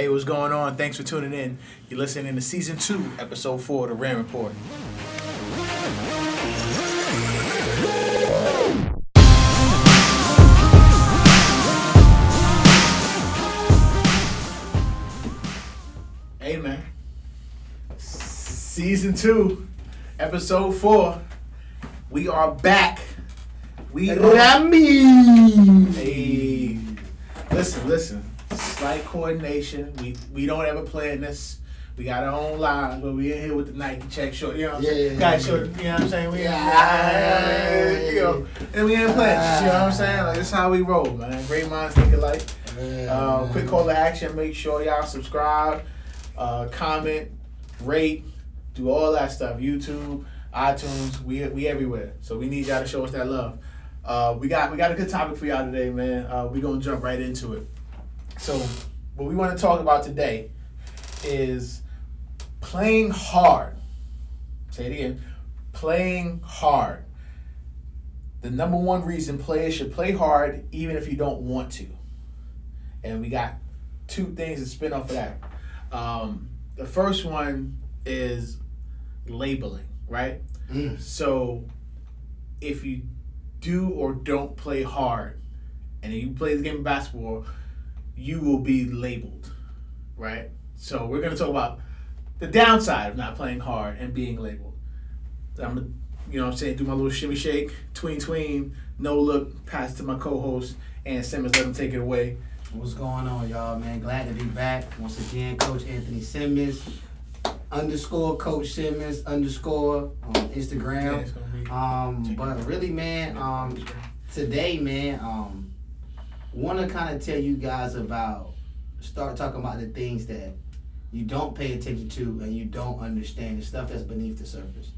Hey, what's going on? Thanks for tuning in. You're listening to season two, episode four of the Ram Report. Hey, man. Season two, episode four. We are back. We Rami. Hey, listen, listen. Slight coordination. We we don't ever plan this. We got our own lines, but we in here with the Nike check short. You know what I'm Yeah, saying? yeah, Got yeah, short, you know what I'm saying? We Yeah. you know, and we ain't playing. this, You know what I'm saying? Like this is how we roll, man. Great minds think alike. Uh, quick call to action. Make sure y'all subscribe, uh, comment, rate, do all that stuff. YouTube, iTunes, we we everywhere. So we need y'all to show us that love. Uh, we got we got a good topic for y'all today, man. Uh, we gonna jump right into it. So what we want to talk about today is playing hard. Say it again. Playing hard. The number one reason players should play hard even if you don't want to and we got two things to spin off of that. Um, the first one is labeling, right? Mm. So if you do or don't play hard, and you play the game of basketball, you will be labeled, right? So we're gonna talk about the downside of not playing hard and being labeled. I'm you know what I'm saying, do my little shimmy shake, tween tween, no look, pass to my co-host, and Simmons, let him take it away. What's going on, y'all, man? Glad to be back once again. Coach Anthony Simmons, underscore Coach Simmons, underscore on Instagram. Um, but really, man, um, today, man, um, want to kind of tell you guys about, start talking about the things that you don't pay attention to and you don't understand, the stuff that's beneath the surface.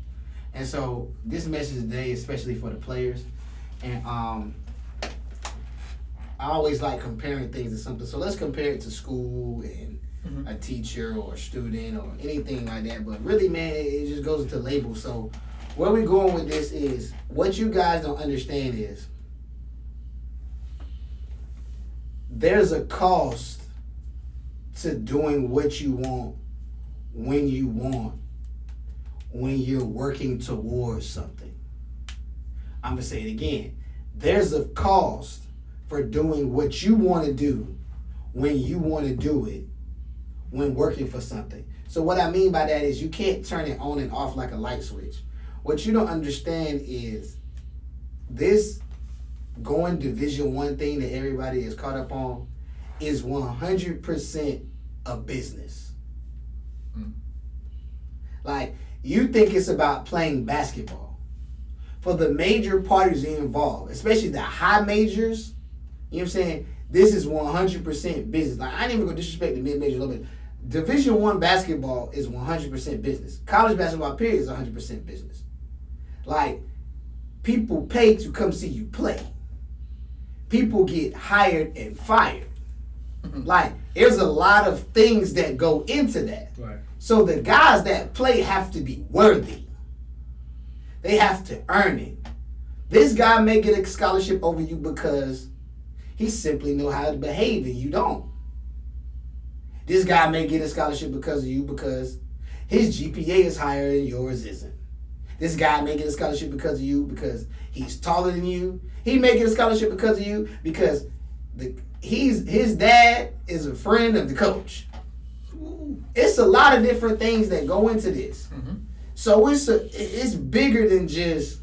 And so, this message today, especially for the players, and um, I always like comparing things to something. So let's compare it to school and Mhm. a teacher or a student or anything like that. But really, man, it just goes into labels. So where we're going with this is what you guys don't understand is there's a cost to doing what you want when you want when you're working towards something. I'm gonna say it again. There's a cost for doing what you want to do when you want to do it when working for something. So what I mean by that is you can't turn it on and off like a light switch. What you don't understand is this going division one thing that everybody is caught up on is 100% a business. Mm. Like you think it's about playing basketball. For the major parties involved, especially the high majors, you know what I'm saying? This is 100% business. Like I ain't even gonna disrespect the mid major a little bit. Division one basketball is 100% business. College basketball period is 100% business. Like people pay to come see you play. People get hired and fired. Mm-hmm. Like there's a lot of things that go into that. Right. So the guys that play have to be worthy. They have to earn it. This guy may get a scholarship over you because he simply know how to behave and you don't. This guy may get a scholarship because of you because his GPA is higher and yours isn't. This guy may get a scholarship because of you because he's taller than you. He may get a scholarship because of you because the he's his dad is a friend of the coach. It's a lot of different things that go into this. Mhm. So it's a, it's bigger than just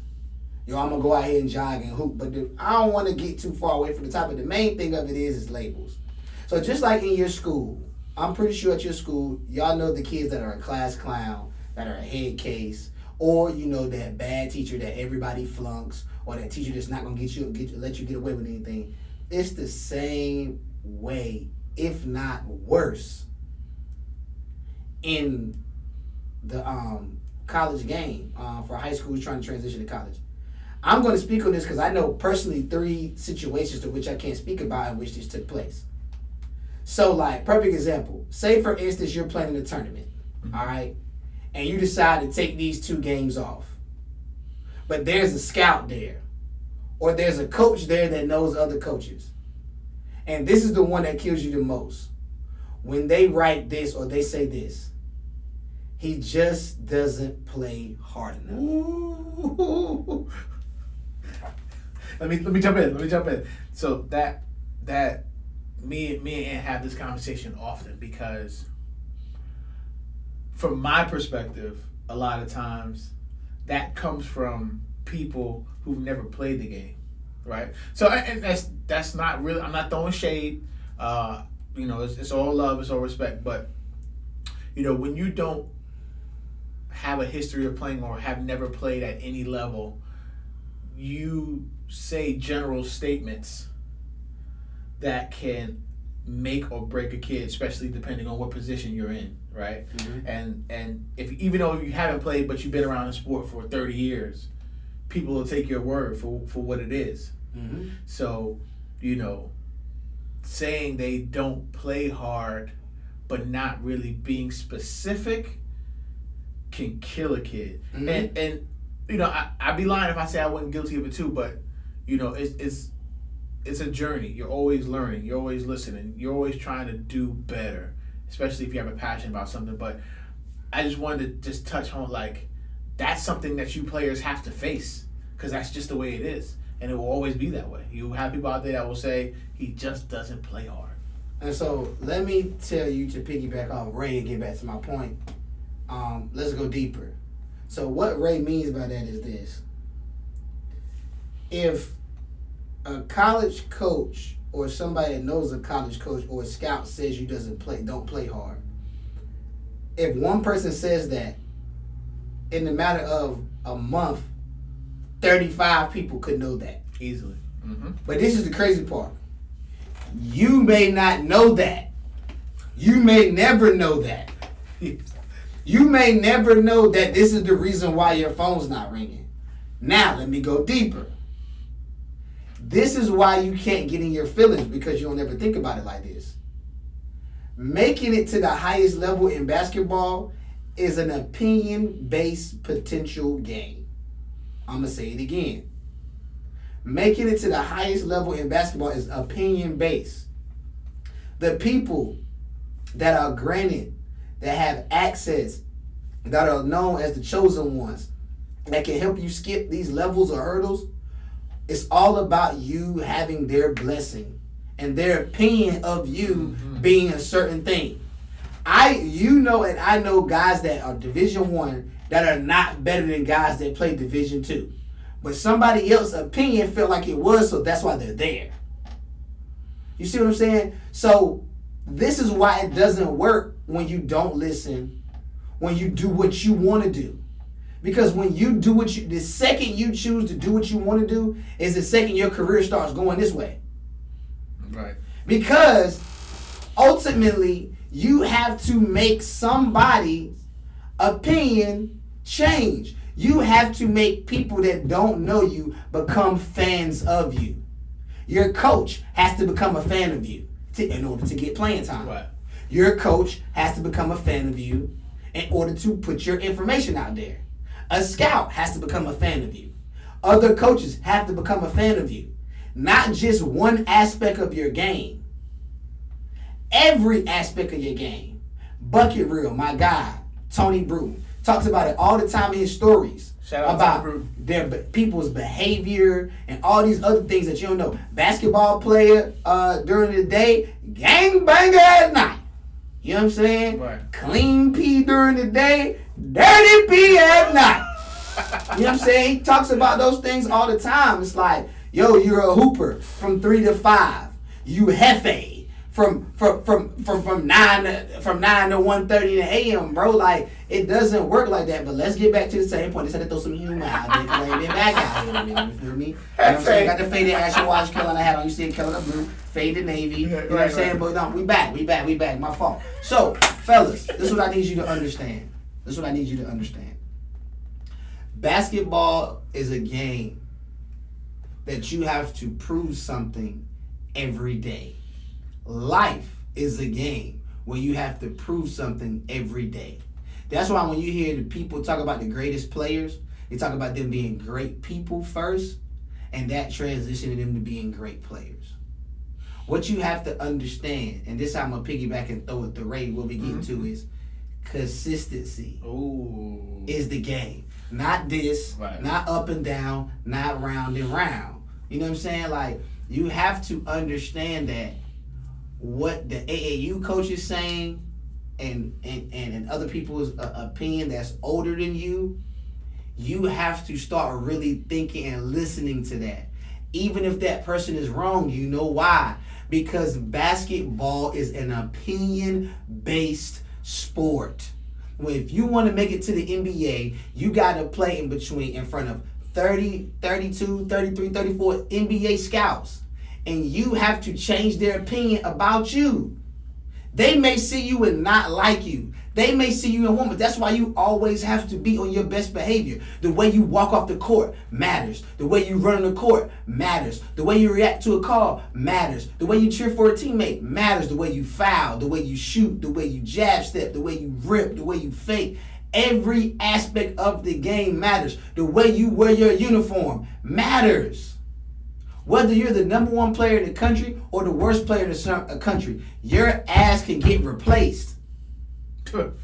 yo. I'm gonna go out here and jog and hoop, but the, I don't want to get too far away from the topic. The main thing of it is is labels. So just like in your school, I'm pretty sure at your school, y'all know the kids that are a class clown, that are a head case, or you know that bad teacher that everybody flunks, or that teacher that's not gonna get you get let you get away with anything. It's the same way, if not worse, in the um, college game uh, for high schools trying to transition to college. I'm going to speak on this because I know personally three situations to which I can't speak about in which this took place. So, like, perfect example. Say, for instance, you're playing in a tournament, all right, and you decide to take these two games off. But there's a scout there, or there's a coach there that knows other coaches. And this is the one that kills you the most. when they write this or they say this, he just doesn't play hard enough. Ooh. let me let me jump in. Let me jump in. So that that me me and Ant have this conversation often because from my perspective, a lot of times that comes from people who've never played the game, right? So and that's that's not really. I'm not throwing shade. Uh, you know, it's, it's all love, it's all respect. But you know, when you don't have a history of playing or have never played at any level, you say general statements that can make or break a kid, especially depending on what position you're in, right? Mhm. And and if even though you haven't played, but you've been around the sport for 30 years, people will take your word for for what it is. Mm-hmm. So, you know, saying they don't play hard, but not really being specific, can kill a kid. Mhm. And and you know, I I'd be lying if I say I wasn't guilty of it too. But you know, it's it's it's a journey. You're always learning. You're always listening. You're always trying to do better, especially if you have a passion about something. But I just wanted to just touch on like that's something that you players have to face because that's just the way it is, and it will always be that way. You have people out there that will say he just doesn't play hard. And so let me tell you to piggyback off Ray and get back to my point. Um, let's go deeper. So what Ray means by that is this. If a college coach or somebody that knows a college coach or a scout says you doesn't play don't play hard. If one person says that in the matter of a month, 35 people could know that. Easily. Mm-hmm. But this is the crazy part. You may not know that. You may never know that. You may never know that this is the reason why your phone's not ringing. Now, let me go deeper. This is why you can't get in your feelings because you don't ever think about it like this. Making it to the highest level in basketball is an opinion based potential game. I'm going to say it again making it to the highest level in basketball is opinion based. The people that are granted, that have access, that are known as the chosen ones, that can help you skip these levels or hurdles, it's all about you having their blessing and their opinion of you mm-hmm. being a certain thing. I you know and I know guys that are division one that are not better than guys that play division two. But somebody else's opinion felt like it was, so that's why they're there. You see what I'm saying? So this is why it doesn't work when you don't listen, when you do what you want to do. Because when you do what you, the second you choose to do what you want to do is the second your career starts going this way. Right. Because ultimately, you have to make somebody's opinion change. You have to make people that don't know you become fans of you. Your coach has to become a fan of you to, in order to get playing time. Right. Your coach has to become a fan of you in order to put your information out there. A scout has to become a fan of you. Other coaches have to become a fan of you. Not just one aspect of your game. Every aspect of your game. Bucket Real, my guy, Tony Brew, talks about it all the time in his stories. About their people's behavior and all these other things that you don't know. Basketball player uh, during the day, gang banger at night. You know what I'm saying? Right. Clean pee during the day, dirty pee at night. You know what I'm saying? He talks about those things all the time. It's like, yo, you're a hooper from three to five. You hefe from from from from from nine to, from nine to one thirty a.m. Bro, like it doesn't work like that. But let's get back to the same point. They said to throw some humor out there 'cause I ain't been back out here. in a minute, You feel me? You know what I'm saying? Got the faded Asher Watch Carolina hat on. You see it, Carolina blue, faded navy. You know what I'm saying? But no, we back, we back, we back. My fault. So, fellas, this is what I need you to understand. This is what I need you to understand. Basketball is a game that you have to prove something every day. Life is a game where you have to prove something every day. That's why when you hear the people talk about the greatest players, they talk about them being great people first, and that transitioning them to being great players. What you have to understand, and this I'm gonna piggyback and throw it to Ray. What we get Mm-hmm. to is consistency Ooh. is the game. Not this, Right. not up and down, not round and round. You know what I'm saying? Like you have to understand that what the AAU coach is saying and and, and, and other people's uh, opinion that's older than you, you have to start really thinking and listening to that. Even if that person is wrong, you know why? Because basketball is an opinion based sport. If you want to make it to the NBA, you got to play in between in front of 30, 32, 33, 34 NBA scouts. And you have to change their opinion about you. They may see you and not like you. They may see you want, but that's why you always have to be on your best behavior. The way you walk off the court matters. The way you run the court matters. The way you react to a call matters. The way you cheer for a teammate matters. The way you foul, the way you shoot, the way you jab step, the way you rip, the way you fake. Every aspect of the game matters. The way you wear your uniform matters. Whether you're the number one player in the country or the worst player in the uh, country, your ass can get replaced.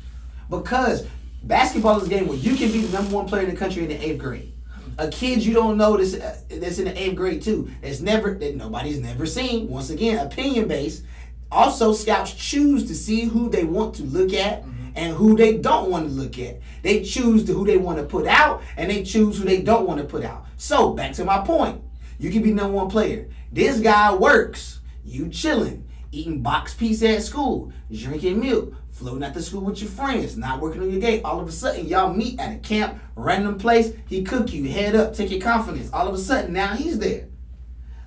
Because basketball is a game where you can be the number one player in the country in the eighth grade. A kid you don't know that's, uh, that's in the eighth grade too, that's never that nobody's never seen. Once again, opinion based. Also, scouts choose to see who they want to look at and who they don't want to look at. They choose to who they want to put out and they choose who they don't want to put out. So back to my point, you can be number one player. This guy works. You chilling, eating box pizza at school, drinking milk, floating out to school with your friends, not working on your game. All of a sudden, y'all meet at a camp, random place. He cook you, head up, take your confidence. All of a sudden, now he's there.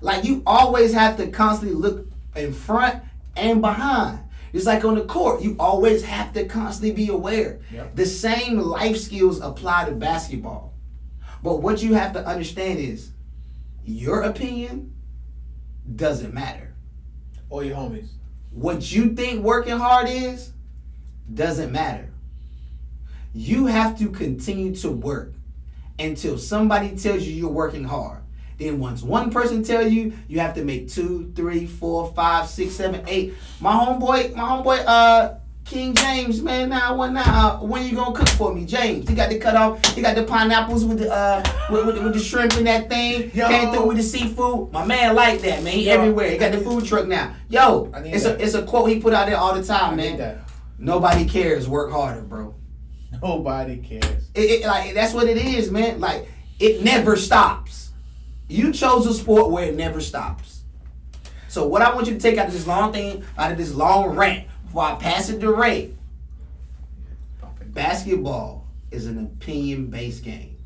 Like you always have to constantly look in front and behind. It's like on the court, you always have to constantly be aware. Yep. The same life skills apply to basketball. But what you have to understand is your opinion doesn't matter. Or your homies. What you think working hard is doesn't matter. You have to continue to work until somebody tells you you're working hard. Then once one person tell you, you have to make two, three, four, five, six, seven, eight. My homeboy, my homeboy, uh, King James, man. Now when now uh, when you gonna cook for me, James? He got the cut off. He got the pineapples with the uh with, with, the- with the shrimp and that thing. Yo. Came through with the seafood. My man like that, man. He Yo, everywhere. He got the food truck now. Yo, it's that. a it's a quote he put out there all the time, I man. Nobody cares. Work harder, bro. Nobody cares. It, it- like that's what it is, man. Like it never stops. You chose a sport where it never stops. So what I want you to take out of this long thing, out of this long rant, I pass it to Ray, basketball is an opinion-based game.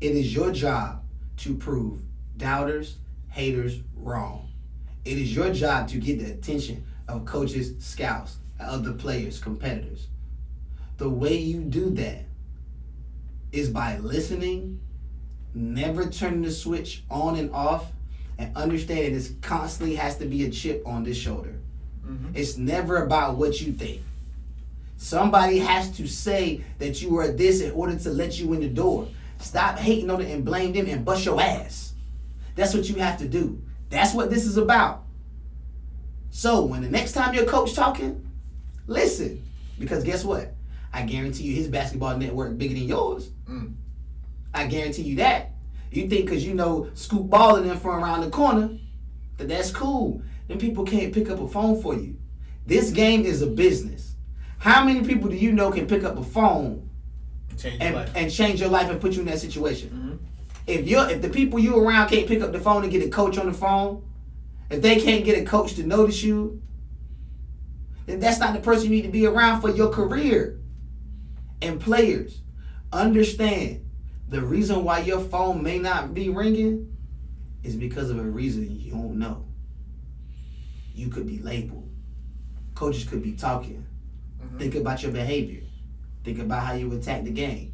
It is your job to prove doubters, haters wrong. It is your job to get the attention of coaches, scouts, other players, competitors. The way you do that is by listening, never turning the switch on and off, and understanding this constantly has to be a chip on this shoulder. Mhm. It's never about what you think. Somebody has to say that you are this in order to let you in the door. Stop hating on it and blame them and bust your ass. That's what you have to do. That's what this is about. So when the next time your coach talking, listen. Because guess what? I guarantee you his basketball network bigger than yours. Mm. I guarantee you that. You think because you know scoop balling in from around the corner, that that's cool. Then people can't pick up a phone for you. This game is a business. How many people do you know can pick up a phone Change and, and change your life and put you in that situation? Mhm. If you if the people you around can't pick up the phone and get a coach on the phone, if they can't get a coach to notice you, then that's not the person you need to be around for your career. And players, understand the reason why your phone may not be ringing is because of a reason you don't know. You could be labeled. Coaches could be talking. Mhm. Think about your behavior. Think about how you attack the game.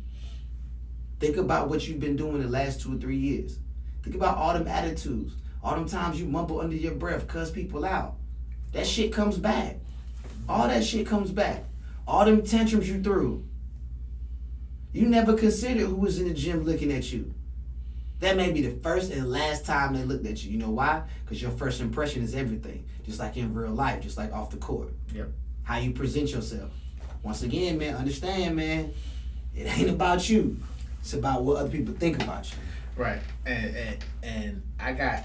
Think about what you've been doing the last two or three years. Think about all them attitudes, all them times you mumble under your breath, cuss people out. That shit comes back. All that shit comes back. All them tantrums you threw. You never considered who was in the gym looking at you. That may be the first and last time they looked at you. You know why? Because your first impression is everything. Just like in real life, just like off the court. Yep. How you present yourself. Once again, man, understand, man, it ain't about you. It's about what other people think about you. Right. And and and I got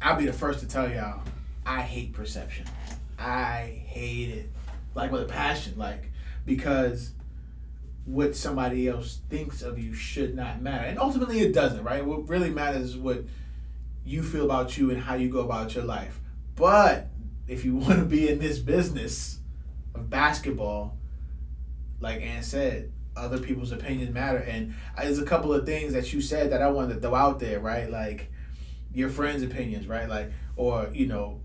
I'll be the first to tell y'all, I hate perception. I hate it. Like with a passion. Like because what somebody else thinks of you should not matter. And ultimately it doesn't, right? What really matters is what you feel about you and how you go about your life. But if you want to be in this business of basketball, like Ant said, other people's opinions matter. And there's a couple of things that you said that I wanted to throw out there, right? Like your friends' opinions, right? Like, or you know,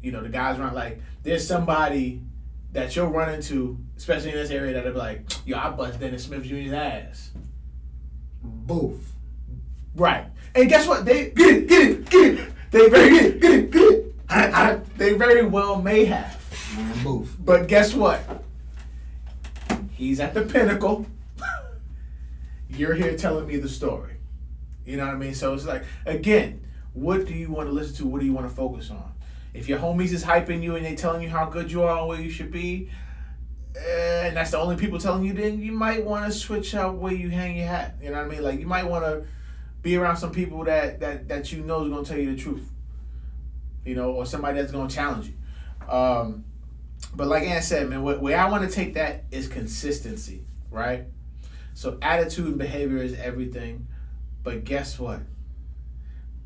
you know, the guys around. Like, there's somebody that you'll run into, especially in this area, that'll be like, "Yo, I bust Dennis Smith Jr.'s ass." Booth. Right. And guess what? They get it, get it, get it. They very get it, get it, get it. I, I, they very well may have. Man. But guess what? He's at the pinnacle. You're here telling me the story. You know what I mean? So it's like, again, what do you want to listen to? What do you want to focus on? If your homies is hyping you and they telling you how good you are and where you should be, eh, and that's the only people telling you, then you might want to switch out where you hang your hat. You know what I mean? Like you might want to be around some people that that that you know is gonna tell you the truth. You know, or somebody that's gonna challenge you. Um, but like Ant said, man, what, where I want to take that is consistency, right? So attitude and behavior is everything. But guess what?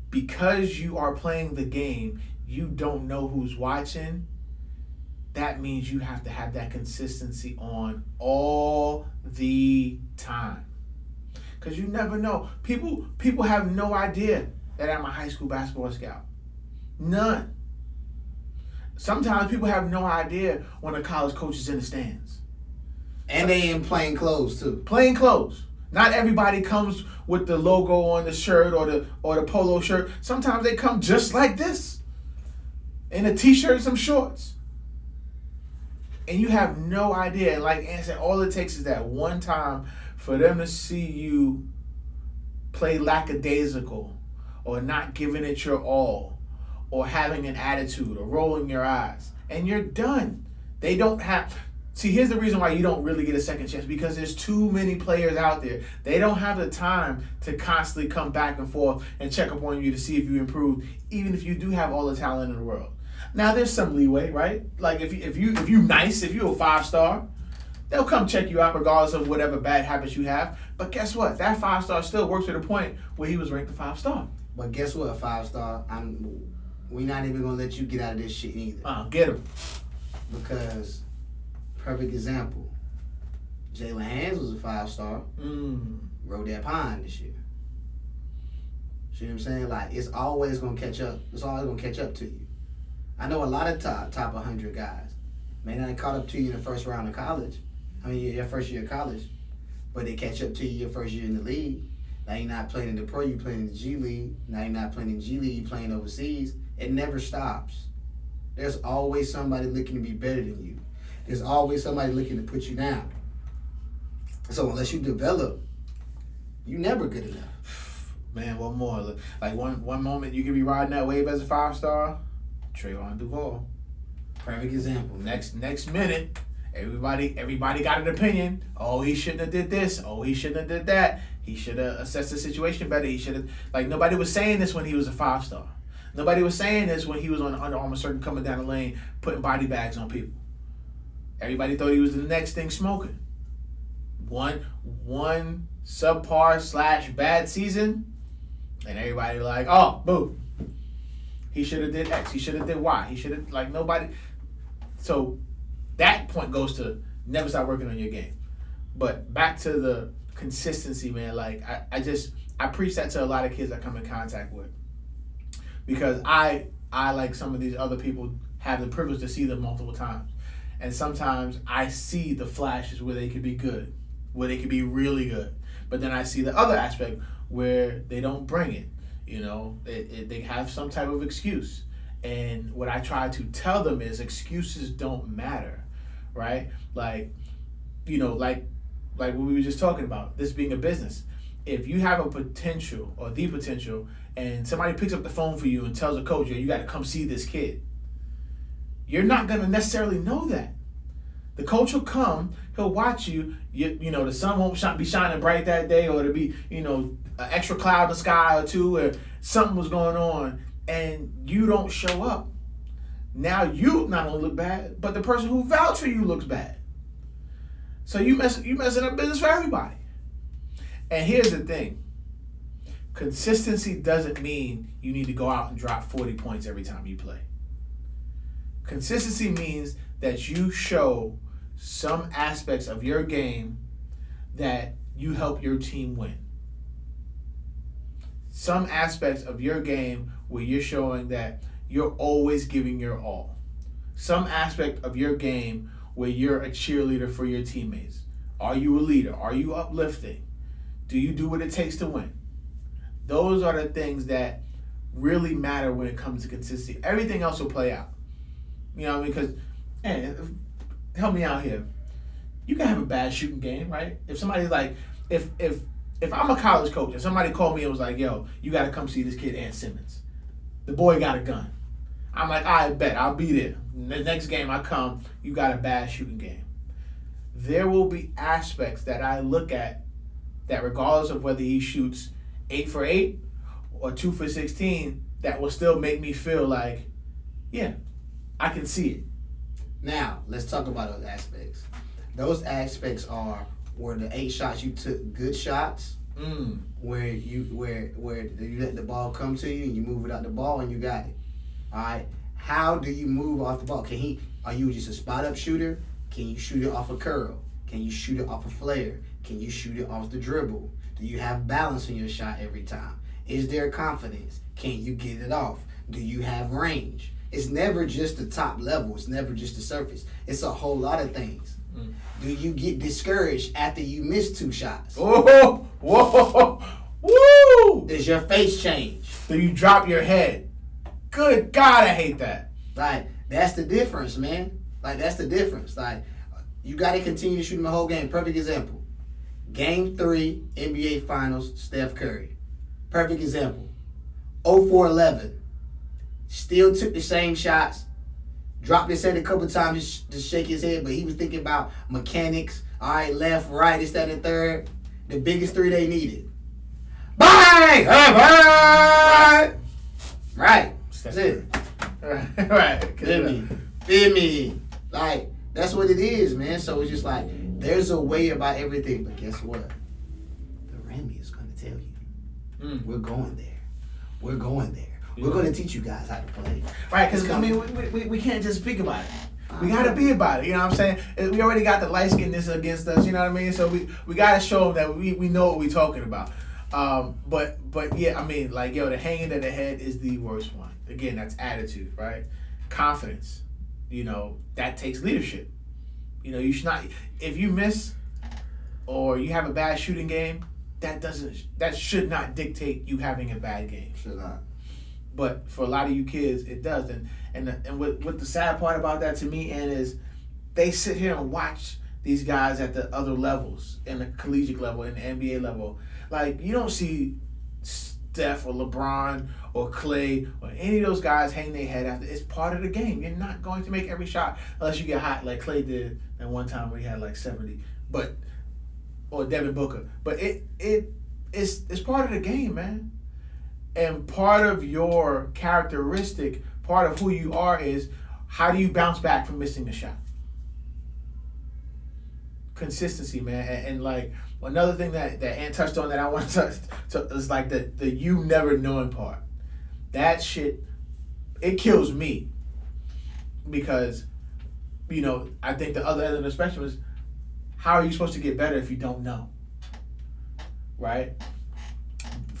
Because you are playing the game, you don't know who's watching. That means you have to have that consistency on all the time. Cause you never know. People people have no idea that I'm a high school basketball scout. None. Sometimes people have no idea when a college coach is in the stands. And they in plain clothes too. Plain clothes. Not everybody comes with the logo on the shirt or the or the polo shirt. Sometimes they come just like this. In a t-shirt and some shorts. And you have no idea. Like Ant said, all it takes is that one time for them to see you play lackadaisical or not giving it your all or having an attitude or rolling your eyes. And you're done. They don't have See, here's the reason why you don't really get a second chance because there's too many players out there. They don't have the time to constantly come back and forth and check up on you to see if you improve, even if you do have all the talent in the world. Now there's some leeway, right? Like if you if you if you nice, if you're a five star, they'll come check you out regardless of whatever bad habits you have. But guess what? That five star still works to the point where he was ranked a five star. But guess what? Five star. I'm. We not even gonna let you get out of this shit either. Uh, get him. Because perfect example. Jaylen Hands was a five star. Mm. Rode that pine this year. See what I'm saying? Like it's always gonna catch up. It's always gonna catch up to you. I know a lot of top top 100 guys may not have caught up to you in the first round of college. I mean, your first year of college, but they catch up to you your first year in the league. Now you're not playing in the pro, you're playing in the G League. Now you're not playing in G League, you're playing overseas. It never stops. There's always somebody looking to be better than you. There's always somebody looking to put you down. So unless you develop, you never good enough. Man, one more. Like one one moment you could be riding that wave as a five star. Trevon Duval. Perfect example. Next next minute, everybody everybody got an opinion. Oh, he shouldn't have did this. Oh, he shouldn't have did that. He should have assessed the situation better. He should have like nobody was saying this when he was a five star. Nobody was saying this when he was on Under Armour circuit coming down the lane putting body bags on people. Everybody thought he was the next thing smoking. One one subpar slash bad season, and everybody like, oh, boo. He should have did X. He should have did Y. He should have like nobody. So that point goes to never stop working on your game. But back to the consistency, man. Like I, I just I preach that to a lot of kids I come in contact with. Because I I like some of these other people have the privilege to see them multiple times. And sometimes I see the flashes where they could be good, where they could be really good. But then I see the other aspect where they don't bring it. You know, it, it, they have some type of excuse. And what I try to tell them is excuses don't matter, right? Like, you know, like like what we were just talking about, this being a business. if you have a potential or the potential, and somebody picks up the phone for you and tells a coach, "You got to come see this kid," you're not gonna necessarily know that. The coach will come, he'll watch you. You, you know, the sun won't be shining bright that day, or to be, you know, an extra cloud in the sky or two, or something was going on, and you don't show up. Now you not only look bad, but the person who vouched for you looks bad. So you mess you messing up business for everybody. And here's the thing. Consistency doesn't mean you need to go out and drop 40 points every time you play. Consistency means that you show some aspects of your game that you help your team win. Some aspects of your game where you're showing that you're always giving your all. Some aspect of your game where you're a cheerleader for your teammates. Are you a leader? Are you uplifting? Do you do what it takes to win? Those are the things that really matter when it comes to consistency. Everything else will play out. You know, because, hey, eh, help me out here. You can have a bad shooting game, right? If somebody's like, if if if I'm a college coach and somebody called me and was like, "Yo, you got to come see this kid, Ant Simmons. The boy got a gun." I'm like, I bet I'll be there. The next game I come, you got a bad shooting game. There will be aspects that I look at that, regardless of whether he shoots eight for eight or two for sixteen, that will still make me feel like, yeah, I can see it. Now, let's talk about those aspects. Those aspects are where the eight shots you took good shots, Mm. where you where where you let the ball come to you and you move it out the ball and you got it. All right. How do you move off the ball? Can he? Are you just a spot up shooter? Can you shoot it off a curl? Can you shoot it off a flare? Can you shoot it off the dribble? Do you have balance in your shot every time? Is there confidence? Can you get it off? Do you have range? It's never just the top level. It's never just the surface. It's a whole lot of things. Mm. Do you get discouraged after you miss two shots? Oh, whoa, woo! Does your face change? Do you drop your head? Good God, I hate that. Like that's the difference, man. Like that's the difference. Like you got to continue to shoot him the whole game. Perfect example. Game three, NBA Finals, Steph Curry. Perfect example. 0 for 11. Still took the same shots. Dropped his head a couple times just to shake his head, but he was thinking about mechanics. All right, left, right, this, that, and third. The biggest three they needed. Bang! Right. Right. That's it. Right, right. Feel me? Feel me? Like, that's what it is, man. So it's just like, there's a way about everything. But guess what? The Remy is going to tell you. Mm. We're going there. We're going there. We're going to teach you guys how to play. Right, because I mean, we, we, we can't just speak about it. We gotta be about it. You know what I'm saying? We already got the light skinness against us. You know what I mean? So we, we gotta show them that we, we know what we're talking about. Um, but but yeah, I mean, like yo, the hanging to the head is the worst one. Again, that's attitude, right? Confidence. You know that takes leadership. You know you should not. If you miss or you have a bad shooting game, that doesn't that should not dictate you having a bad game. Should not. But for a lot of you kids, it does. And and and what what the sad part about that to me and is they sit here and watch these guys at the other levels, in the collegiate level, in the NBA level. Like you don't see Steph or LeBron or Clay or any of those guys hang their head after. It's part of the game. You're not going to make every shot unless you get hot, like Clay did at one time where he had like seventy. But or Devin Booker. But it it it's it's part of the game, man. And part of your characteristic, part of who you are is how do you bounce back from missing a shot? Consistency, man. And, and like another thing that, that Ant touched on that I want to, to is like the, the you never knowing part. That shit, it kills me. Because, you know, I think the other end of the spectrum is how are you supposed to get better if you don't know? Right?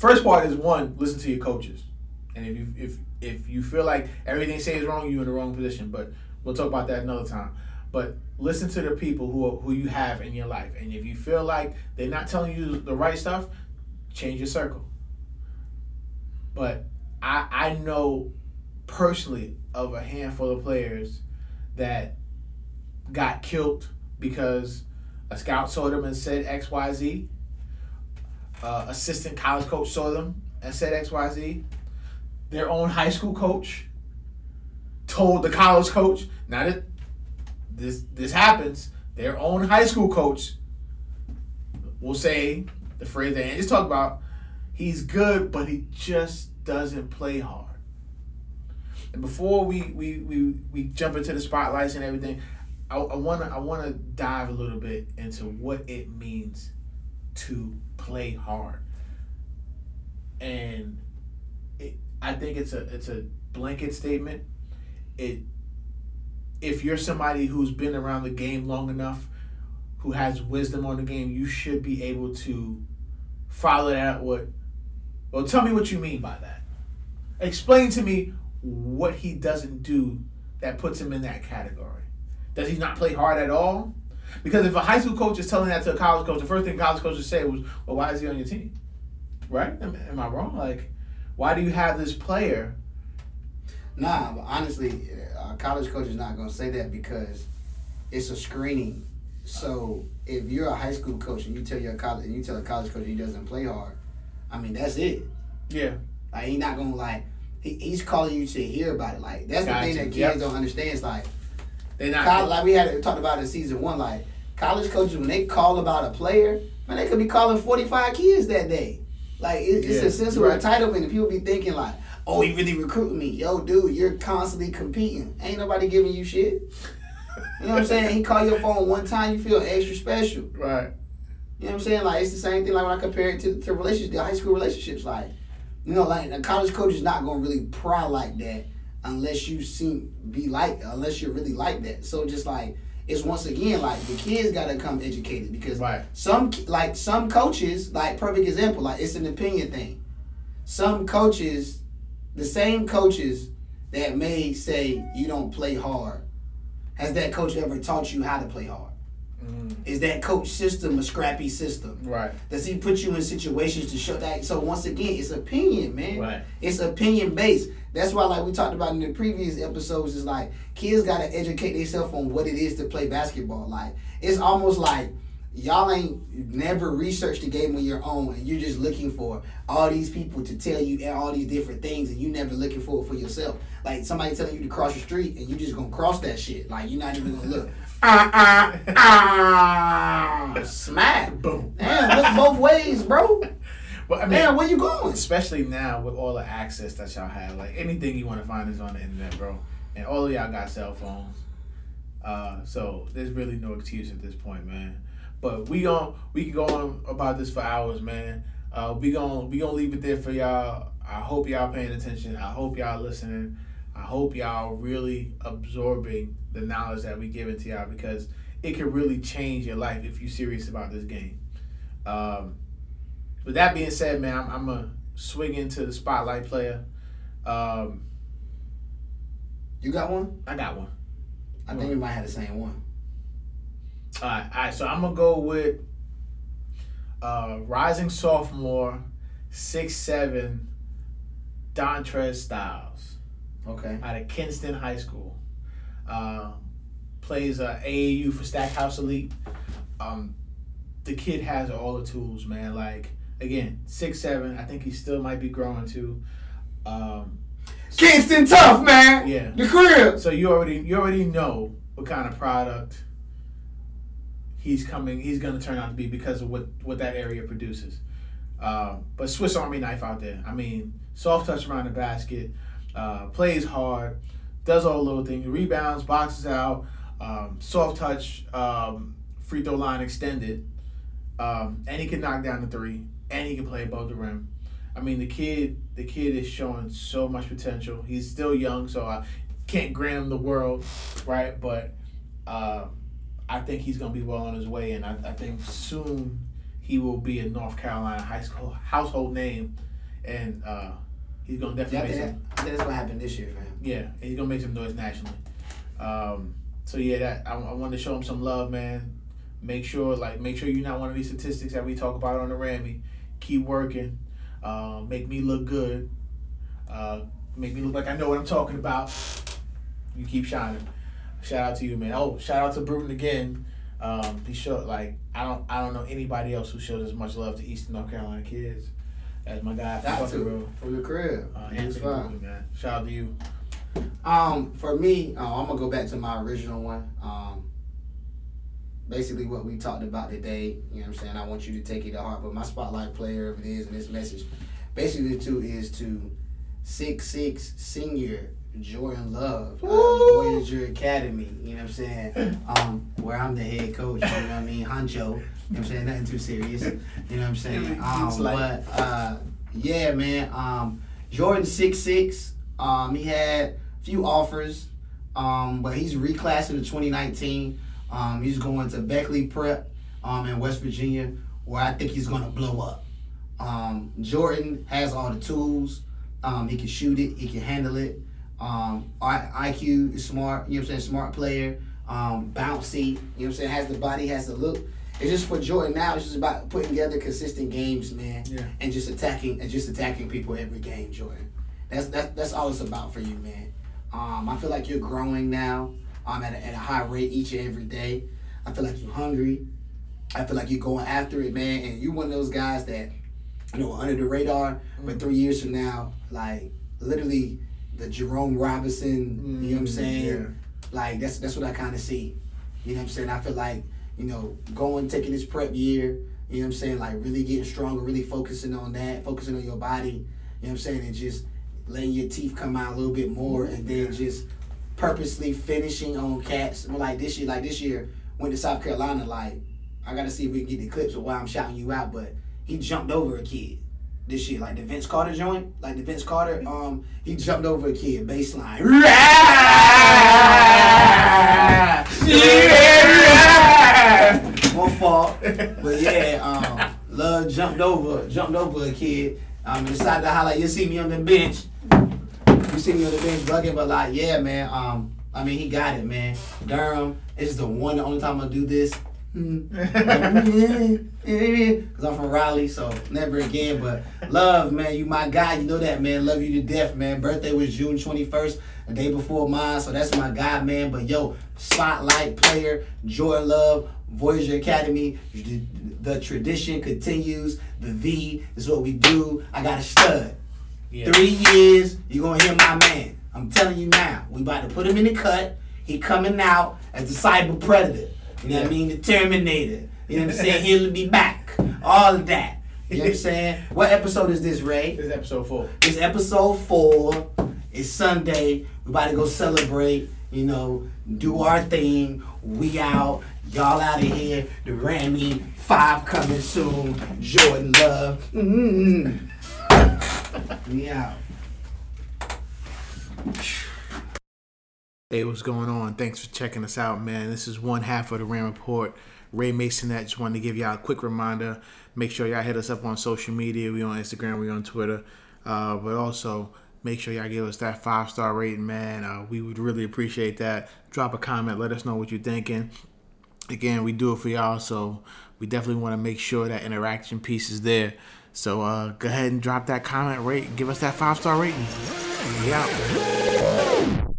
First part is one, listen to your coaches. And if you if if you feel like everything say is wrong, you're in the wrong position. But we'll talk about that another time. But listen to the people who who you have in your life. And if you feel like they're not telling you the right stuff, change your circle. But I I know personally of a handful of players that got killed because a scout saw them and said XYZ uh, assistant college coach saw them and said X Y Z. Their own high school coach told the college coach. Now that this this happens, their own high school coach will say the phrase that just talked about. He's good, but he just doesn't play hard. And before we we, we, we jump into the spotlights and everything, I, I wanna I wanna dive a little bit into what it means to play hard. And it, I think it's a it's a blanket statement. It if you're somebody who's been around the game long enough, who has wisdom on the game, you should be able to follow that what well tell me what you mean by that. Explain to me what he doesn't do that puts him in that category. Does he not play hard at all? Because if a high school coach is telling that to a college coach, the first thing college coaches say was, "Well, why is he on your team?" Right? Am, am I wrong? Like, why do you have this player? Nah, but honestly, a college coach is not gonna say that because it's a screening. So if you're a high school coach and you tell your college and you tell a college coach he doesn't play hard, I mean that's it. Yeah. Like he's not gonna like he, he's calling you to hear about it. Like that's the thing that kids Yep. don't understand. It's like They're not. college, like we had talked about in season one. Like college coaches when they call about a player, man, they could be calling forty five kids that day. Like it, it's Yeah, a sense of right. entitlement, and people be thinking like, "Oh, he really recruiting me, yo, dude. You're constantly competing. Ain't nobody giving you shit." You know what I'm saying? He call your phone one time, you feel extra special. right. You know what I'm saying? Like it's the same thing. Like when I compare it to to relationships, the high school relationships. Like you know, like a college coach is not gonna really pry like that unless you seem be like unless you're really like that. So just like it's once again like the kids gotta come educated because Right. some like some coaches like perfect example like it's an opinion thing. Some coaches, the same coaches that may say you don't play hard, has that coach ever taught you how to play hard? Mm, Is that coach system a scrappy system? right. Does he put you in situations to show that? So once again, it's opinion, man. Right. It's opinion based. That's why, like we talked about in the previous episodes, is like kids gotta educate themselves on what it is to play basketball. Like it's almost like y'all ain't never researched the game on your own, and you're just looking for all these people to tell you all these different things, and you never looking for it for yourself. Like somebody telling you to cross the street, and you just gonna cross that shit. Like you're not even gonna look. Ah ah ah! Smack. Boom. Damn, look both ways, bro. But I mean, Man, where you going? especially now with all the access that y'all have, like anything you want to find is on the internet, bro. And all of y'all got cell phones, uh, so there's really no excuse at this point, man. But we gon' we can go on about this for hours, man. Uh, we gon' we gonna leave it there for y'all. I hope y'all paying attention. I hope y'all listening. I hope y'all really absorbing the knowledge that we giving to y'all because it can really change your life if you're serious about this game. Um, with that being said, man, I'm, I'm gonna swing into the spotlight player. Um, You got one? I got one. I think we might have the same one. All right, all right. So I'm gonna go with uh, rising sophomore, six seven, Dontrez Styles Okay. out of Kinston High School. Uh, plays uh, AAU for Stackhouse Elite. Um, the kid has all the tools, man. Like again, six seven. I think he still might be growing too. Um, Kinston tough, man. Yeah. The crib. So you already you already know what kind of product he's coming he's gonna turn out to be because of what what that area produces. Um, but Swiss Army knife out there. I mean, soft touch around the basket, uh, plays hard, does all the little things, rebounds, boxes out, um, soft touch, um, free throw line extended, um, and he can knock down the three, and he can play above the rim. I mean, the kid, the kid is showing so much potential. He's still young, so I can't grant him the world, right? But uh, I think he's gonna be well on his way, and I, I think soon he will be a North Carolina high school household name, and uh, he's gonna Yeah, definitely think, make that, some, that's what happened this year for him. yeah, and he's gonna make some noise nationally. Um, so yeah, that I, I wanted to show him some love, man. Make sure, like, make sure you're not one of these statistics that we talk about on the Rammy. Keep working. Uh, make me look good. Uh, make me look like I know what I'm talking about. You keep shining. Shout out to you, man. Oh, shout out to Bruton again. Um, he showed like I don't I don't know anybody else who shows as much love to Eastern North Carolina kids as my guy from to Road. from the crib. Uh, He Anthony fine. Boogie, man. Shout out to you. Um, for me, uh, I'm gonna go back to my original one. Um, basically what we talked about today. You know what I'm saying? I want you to take it to heart. But my spotlight player of it is, and this message, basically too, is to six six senior Jordan Love, Woo! Voyager Academy. You know what I'm saying? Um, where I'm the head coach. You know what I mean? Honcho. You know what I'm saying? Nothing too serious. You know what I'm saying? Um, but uh, yeah, man. Um, Jordan six six. Um, he had a few offers, um, but he's reclassing to 2019. Um, he's going to Beckley Prep um, in West Virginia, where I think he's gonna blow up. Um, Jordan has all the tools. Um, he can shoot it. He can handle it. Um, I- IQ is smart. You know what I'm saying? Smart player. Um, bouncy. You know what I'm saying? Has the body. Has the look. It's just for Jordan now. It's just about putting together consistent games, man Yeah. and just attacking and just attacking people every game, Jordan. That's that's that's all it's about for you, man. Um, I feel like you're growing now. Um, at a, at a high rate each and every day. I feel like you're hungry. I feel like you're going after it, man. And you're one of those guys that, you know, under the radar. But three years from now, like literally, the Jerome Robinson. You know what I'm saying? Yeah. Like that's that's what I kind of see. You know what I'm saying? I feel like you know going taking this prep year. You know what I'm saying? Like really getting stronger, really focusing on that, focusing on your body. You know what I'm saying? And just letting your teeth come out a little bit more, and then just purposely finishing on cats. Well, like this year, like this year went to South Carolina. Like I gotta see if we can get the clips of why I'm shouting you out, but he jumped over a kid this year, like the Vince Carter joint, like the Vince Carter. Um, he jumped over a kid baseline. One fault, but yeah, um, love jumped over, jumped over a kid. Um, decided to highlight. You see me on the bench. See me on the bench bugging, but like, yeah, man. Um, I mean, he got it, man. Durham. Is the one, the only time I do this. Cause I'm from Raleigh, so never again. But love, man, you my guy. You know that, man. Love you to death, man. Birthday was June 21st, the day before mine, so that's my guy, man. But yo, spotlight player, Jordan Love, Voyager Academy. The, the tradition continues. The V is what we do. I got a stud. Yeah. Three years, you're gonna hear my man. I'm telling you now. We about to put him in the cut. He coming out as the cyber predator. You know what I mean? The Terminator. You know what I'm saying? He'll be back. All of that. You know what I'm saying? What episode is this, Ray? This is episode four. It's episode four. It's Sunday. We about to go celebrate. You know, do our thing. We out. Y'all out of here. The Grammy five coming soon. Jordan Love. Mm-hmm. We out. Hey, what's going on? Thanks for checking us out, man. This is one half of the Ram Report. Ray Masonette just wanted to give y'all a quick reminder. Make sure y'all hit us up on social media. We on Instagram, we on Twitter. Uh, but also make sure y'all give us that five star rating, man. Uh, we would really appreciate that. Drop a comment, let us know what you're thinking. Again, we do it for y'all, so we definitely want to make sure that interaction piece is there. So uh, go ahead and drop that comment rate. Give us that five star rating. Out.